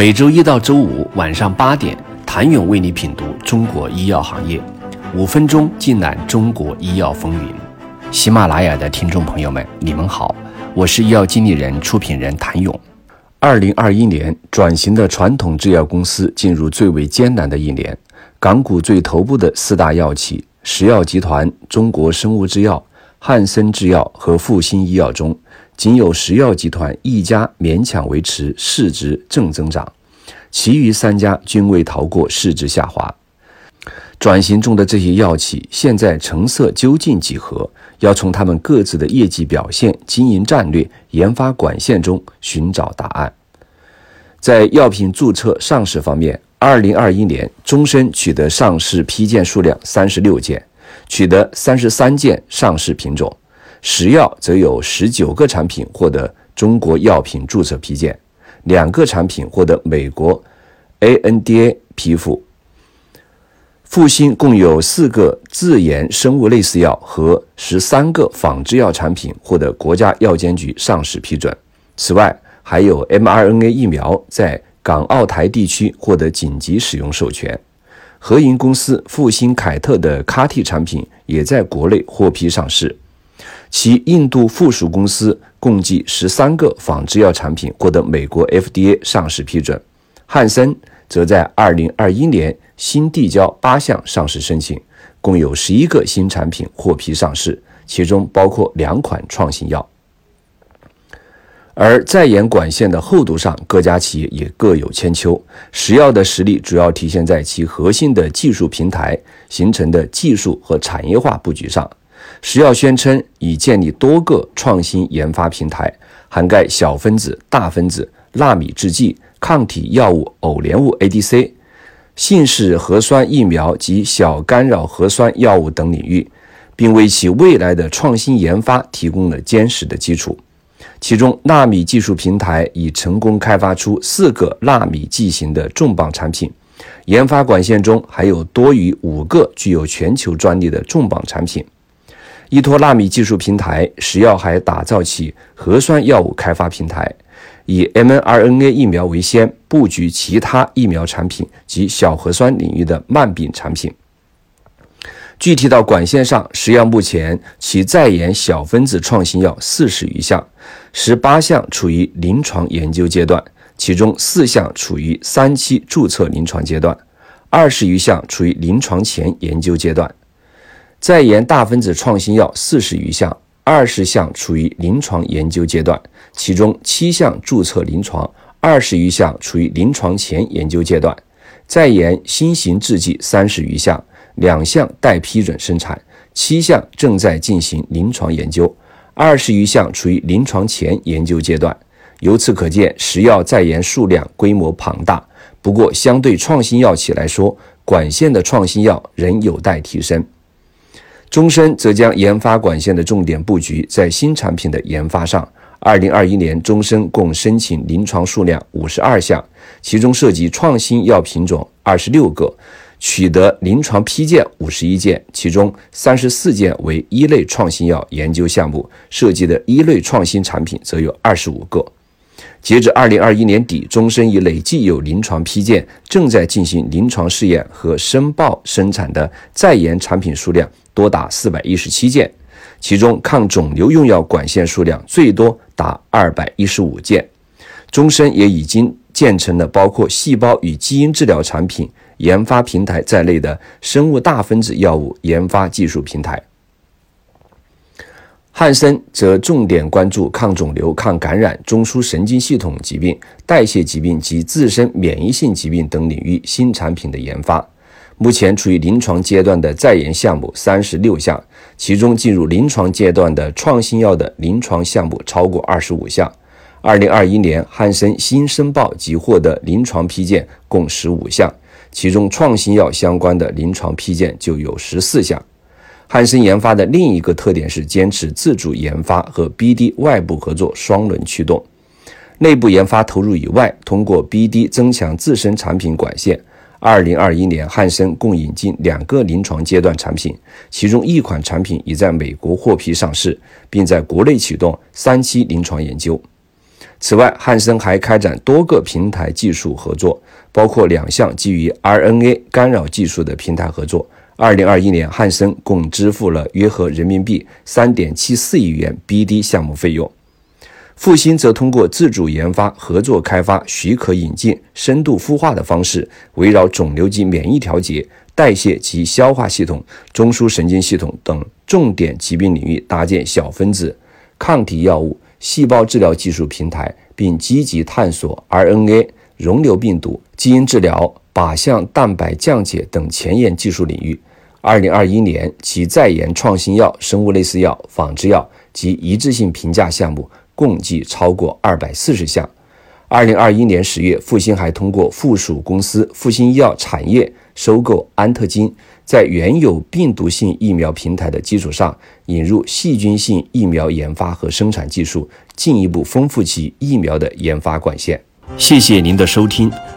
每周一到周五晚上八点，谭勇为你品读中国医药行业，五分钟尽览中国医药风云。喜马拉雅的听众朋友们，你们好，我是医药经理人、出品人谭勇。二零二一年，转型的传统制药公司进入最为艰难的一年。港股最头部的四大药企——石药集团、中国生物制药、汉森制药和复星医药中，仅有石药集团一家勉强维持市值正增长，其余三家均未逃过市值下滑。转型中的这些药企现在成色究竟几何？要从他们各自的业绩表现、经营战略、研发管线中寻找答案。在药品注册上市方面，二零二一年，终身取得上市批件数量三十六件，取得三十三件上市品种。石药则有十九个产品获得中国药品注册批件，两个产品获得美国 ANDA 批复。复星共有四个自研生物类似药和十三个仿制药产品获得国家药监局上市批准。此外，还有 mRNA 疫苗在港澳台地区获得紧急使用授权。合营公司复星凯特的 CAR-T 产品也在国内获批上市。其印度附属公司共计十三个仿制药产品获得美国 FDA 上市批准。汉森则在二零二一年新递交八项上市申请，共有十一个新产品获批上市，其中包括两款创新药。而在研管线的厚度上，各家企业也各有千秋。石药的实力主要体现在其核心的技术平台形成的技术和产业化布局上。石药宣称已建立多个创新研发平台，涵盖小分子、大分子、纳米制剂、抗体药物、偶联物 ADC、信使核酸疫苗及小干扰核酸药物等领域，并为其未来的创新研发提供了坚实的基础。其中，纳米技术平台已成功开发出四个纳米剂型的重磅产品，研发管线中还有多于五个具有全球专利的重磅产品。依托纳米技术平台，石药还打造起核酸药物开发平台，以 mRNA 疫苗为先，布局其他疫苗产品及小核酸领域的慢病产品。具体到管线上，石药目前其在研小分子创新药四十余项，十八项处于临床研究阶段，其中四项处于三期注册临床阶段，二十余项处于临床前研究阶段。在研大分子创新药四十余项，二十项处于临床研究阶段，其中七项注册临床，二十余项处于临床前研究阶段。在研新型制剂三十余项，两项待批准生产，七项正在进行临床研究，二十余项处于临床前研究阶段。由此可见，食药在研数量规模庞大。不过，相对创新药企来说，管线的创新药仍有待提升。终身则将研发管线的重点布局在新产品的研发上。二零二一年，终身共申请临床数量五十二项，其中涉及创新药品种二十六个，取得临床批件五十一件，其中三十四件为一类创新药研究项目，涉及的一类创新产品则有二十五个。截至二零二一年底，终身已累计有临床批件、正在进行临床试验和申报生产的在研产品数量多达四百一十七件，其中抗肿瘤用药管线数量最多达二百一十五件。终身也已经建成了包括细胞与基因治疗产品研发平台在内的生物大分子药物研发技术平台。汉森则重点关注抗肿瘤、抗感染、中枢神经系统疾病、代谢疾病及自身免疫性疾病等领域新产品的研发。目前处于临床阶段的在研项目三十六项，其中进入临床阶段的创新药的临床项目超过二十五项。二零二一年，汉森新申报及获得临床批件共十五项，其中创新药相关的临床批件就有十四项。汉森研发的另一个特点是坚持自主研发和 BD 外部合作双轮驱动，内部研发投入以外，通过 BD 增强自身产品管线。二零二一年，汉森共引进两个临床阶段产品，其中一款产品已在美国获批上市，并在国内启动三期临床研究。此外，汉森还开展多个平台技术合作，包括两项基于 RNA 干扰技术的平台合作。二零二一年，汉森共支付了约合人民币三点七四亿元 BD 项目费用。复星则通过自主研发、合作开发、许可引进、深度孵化的方式，围绕肿瘤及免疫调节、代谢及消化系统、中枢神经系统等重点疾病领域，搭建小分子抗体药物。细胞治疗技术平台，并积极探索 RNA 溶瘤病毒、基因治疗、靶向蛋白降解等前沿技术领域。二零二一年，其在研创新药、生物类似药、仿制药及一致性评价项目共计超过二百四十项。二零二一年十月，复星还通过附属公司复星医药产业收购安特金。在原有病毒性疫苗平台的基础上，引入细菌性疫苗研发和生产技术，进一步丰富其疫苗的研发管线。谢谢您的收听。